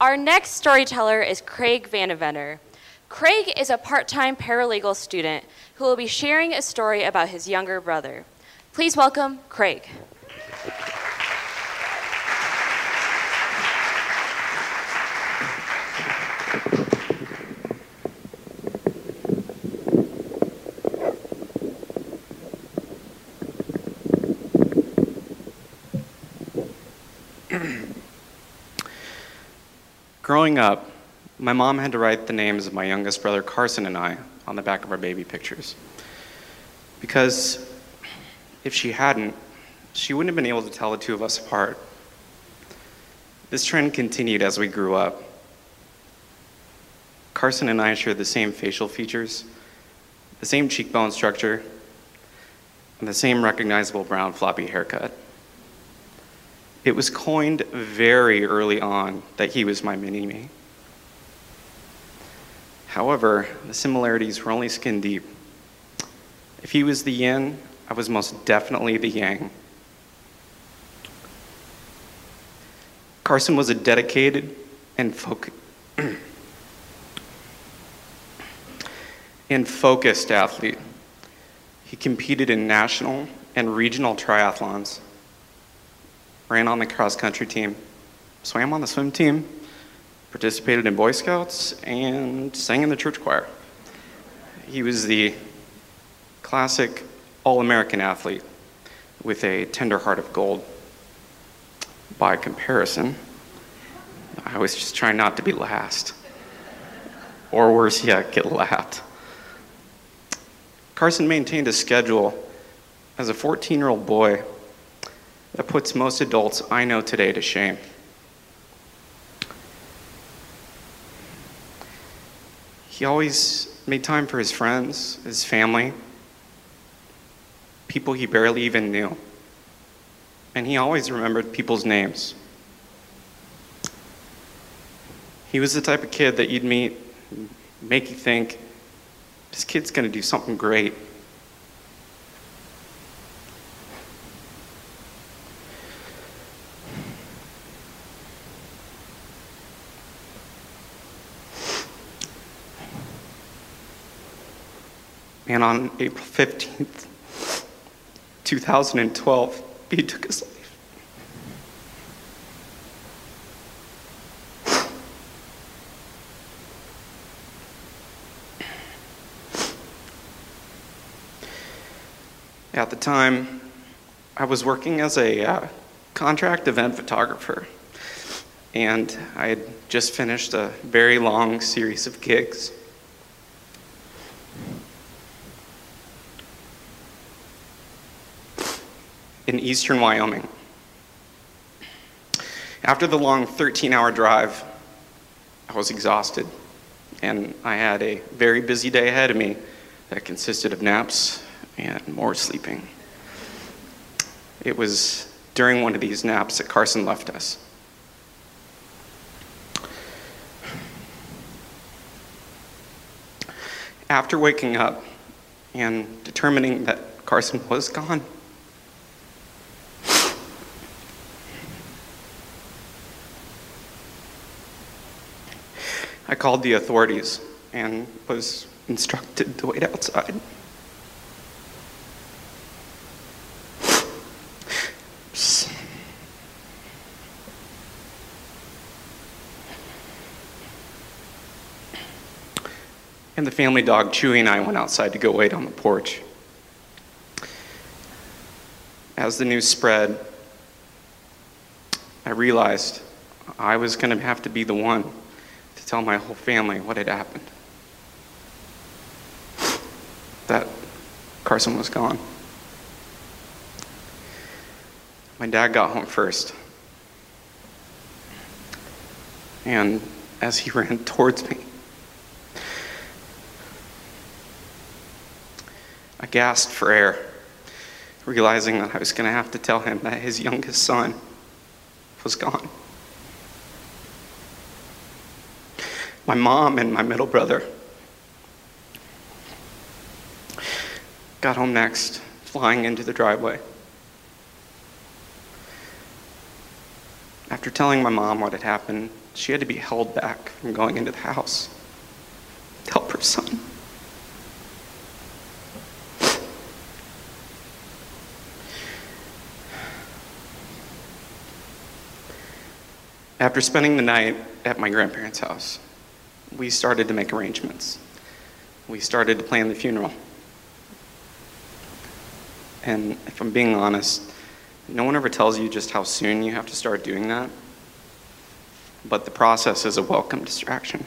Our next storyteller is Craig Vandevenner. Craig is a part time paralegal student who will be sharing a story about his younger brother. Please welcome Craig. Growing up, my mom had to write the names of my youngest brother Carson and I on the back of our baby pictures. Because if she hadn't, she wouldn't have been able to tell the two of us apart. This trend continued as we grew up. Carson and I shared the same facial features, the same cheekbone structure, and the same recognizable brown floppy haircut. It was coined very early on that he was my mini me. However, the similarities were only skin deep. If he was the yin, I was most definitely the yang. Carson was a dedicated and, and focused athlete. He competed in national and regional triathlons ran on the cross country team, swam on the swim team, participated in Boy Scouts, and sang in the church choir. He was the classic All American athlete with a tender heart of gold. By comparison, I was just trying not to be last. Or worse yet, get laughed. Carson maintained a schedule as a 14 year old boy that puts most adults I know today to shame. He always made time for his friends, his family, people he barely even knew. And he always remembered people's names. He was the type of kid that you'd meet, make you think, this kid's to do something great. And on April 15th, 2012, he took his life. At the time, I was working as a uh, contract event photographer, and I had just finished a very long series of gigs. In eastern Wyoming. After the long 13 hour drive, I was exhausted, and I had a very busy day ahead of me that consisted of naps and more sleeping. It was during one of these naps that Carson left us. After waking up and determining that Carson was gone, called the authorities and was instructed to wait outside. And the family dog, Chewy, and I went outside to go wait on the porch. As the news spread, I realized I was going to have to be the one to tell my whole family what had happened. That Carson was gone. My dad got home first. And as he ran towards me. I gasped for air, realizing that I was going to have to tell him that his youngest son was gone. My mom and my middle brother got home next, flying into the driveway. After telling my mom what had happened, she had to be held back from going into the house to help her son. After spending the night at my grandparents' house, we started to make arrangements. We started to plan the funeral. And if I'm being honest, no one ever tells you just how soon you have to start doing that. But the process is a welcome distraction.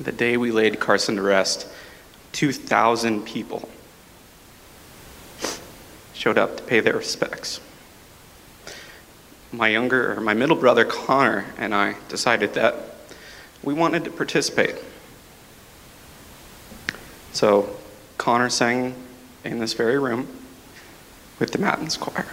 The day we laid Carson to rest, 2,000 people showed up to pay their respects. My younger, or my middle brother Connor, and I decided that we wanted to participate. So Connor sang in this very room with the Matins Choir.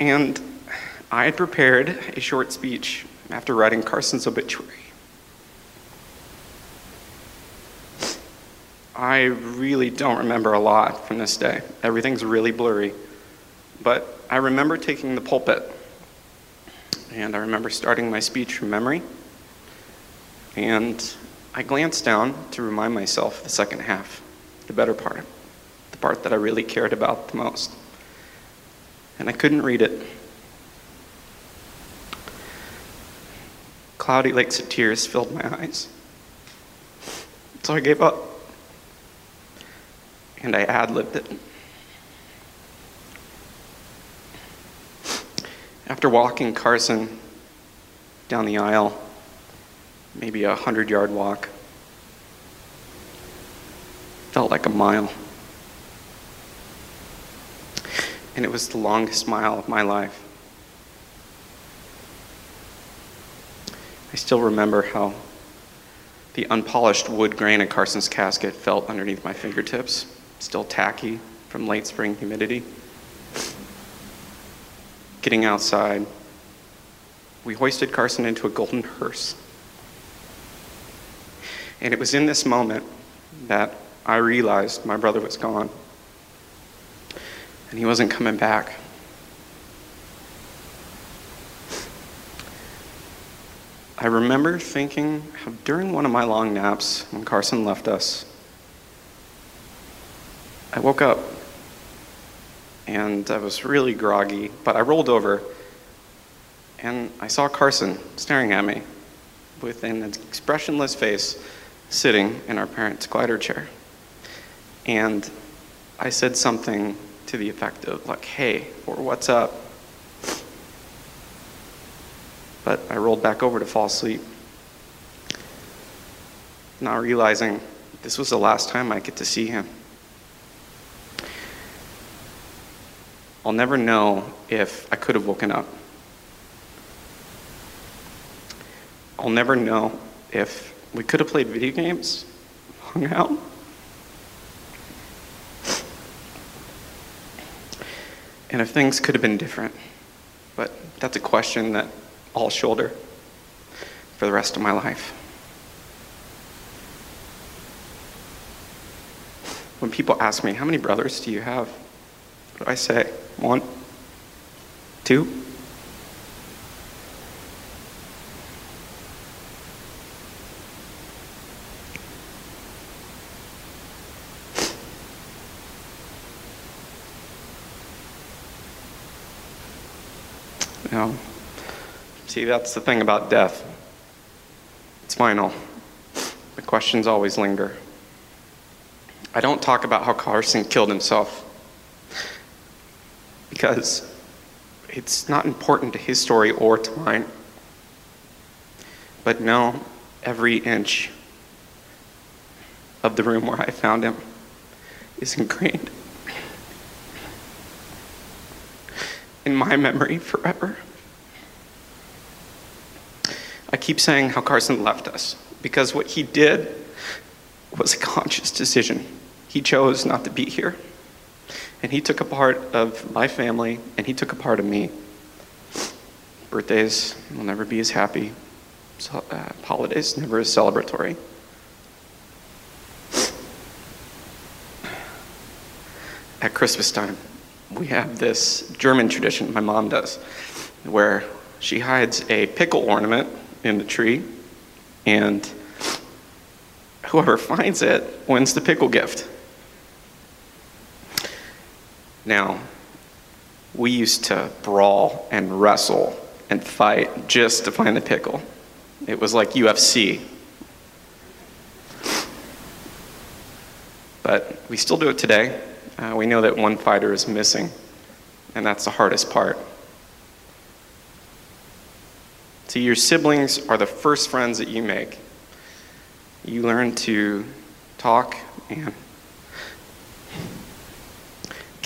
And I had prepared a short speech after writing Carson's obituary. I really don't remember a lot from this day. Everything's really blurry. But I remember taking the pulpit, and I remember starting my speech from memory. And I glanced down to remind myself the second half, the better part, the part that I really cared about the most. And I couldn't read it. Cloudy lakes of tears filled my eyes. So I gave up. And I ad libbed it. After walking Carson down the aisle, maybe a hundred yard walk. Felt like a mile. And it was the longest mile of my life. I still remember how the unpolished wood grain of Carson's casket felt underneath my fingertips, still tacky from late spring humidity. Getting outside, we hoisted Carson into a golden hearse. And it was in this moment that I realized my brother was gone. And he wasn't coming back. I remember thinking how during one of my long naps, when Carson left us, I woke up and I was really groggy, but I rolled over and I saw Carson staring at me with an expressionless face sitting in our parents' glider chair. And I said something to the effect of, like, hey, or what's up? But I rolled back over to fall asleep, not realizing this was the last time I get to see him. I'll never know if I could have woken up. I'll never know if we could have played video games, hung out. And if things could have been different. But that's a question that I'll shoulder for the rest of my life. When people ask me, How many brothers do you have? I say? One? Two? No. See, that's the thing about death. It's final. The questions always linger. I don't talk about how Carson killed himself because it's not important to his story or to mine. But no, every inch of the room where I found him is ingrained in my memory forever. I keep saying how Carson left us because what he did was a conscious decision. He chose not to be here. And he took a part of my family and he took a part of me. Birthdays will never be as happy, so, uh, holidays never as celebratory. At Christmas time, we have this German tradition, my mom does, where she hides a pickle ornament in the tree, and whoever finds it wins the pickle gift. Now, we used to brawl and wrestle and fight just to find the pickle. It was like UFC. But we still do it today. Uh, we know that one fighter is missing, and that's the hardest part. See, your siblings are the first friends that you make. You learn to talk and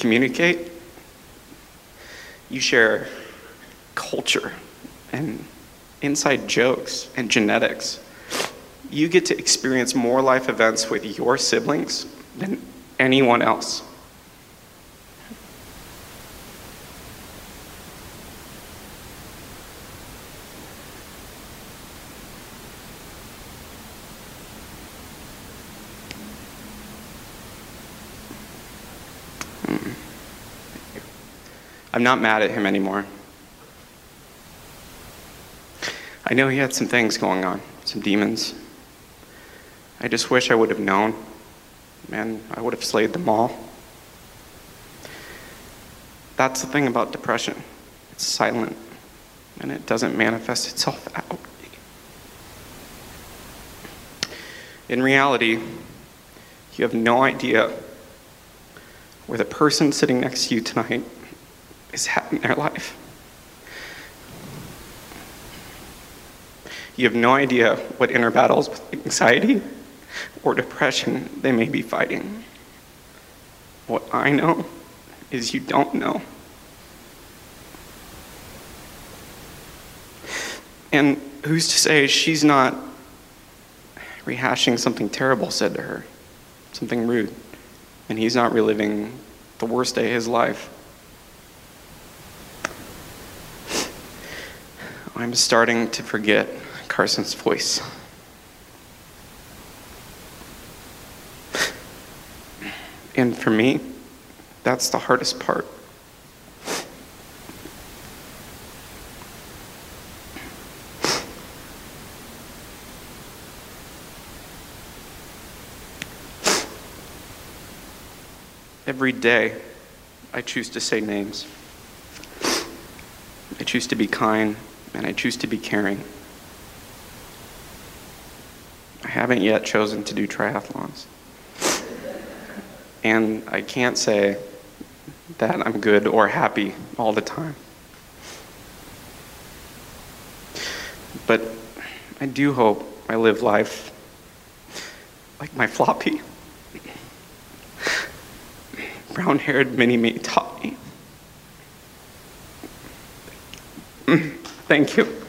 communicate. You share culture and inside jokes and genetics. You get to experience more life events with your siblings than anyone else. I'm not mad at him anymore. I know he had some things going on, some demons. I just wish I would have known. Man, I would have slayed them all. That's the thing about depression it's silent, and it doesn't manifest itself out. In reality, you have no idea where the person sitting next to you tonight is in their life. You have no idea what inner battles with anxiety or depression they may be fighting. What I know is you don't know. And who's to say she's not rehashing something terrible said to her, something rude, and he's not reliving the worst day of his life? I'm starting to forget Carson's voice. And for me, that's the hardest part. Every day, I choose to say names. I choose to be kind and I choose to be caring. I haven't yet chosen to do triathlons. And I can't say that I'm good or happy all the time. But I do hope I live life like my floppy, brown haired mini me taught me. Thank you.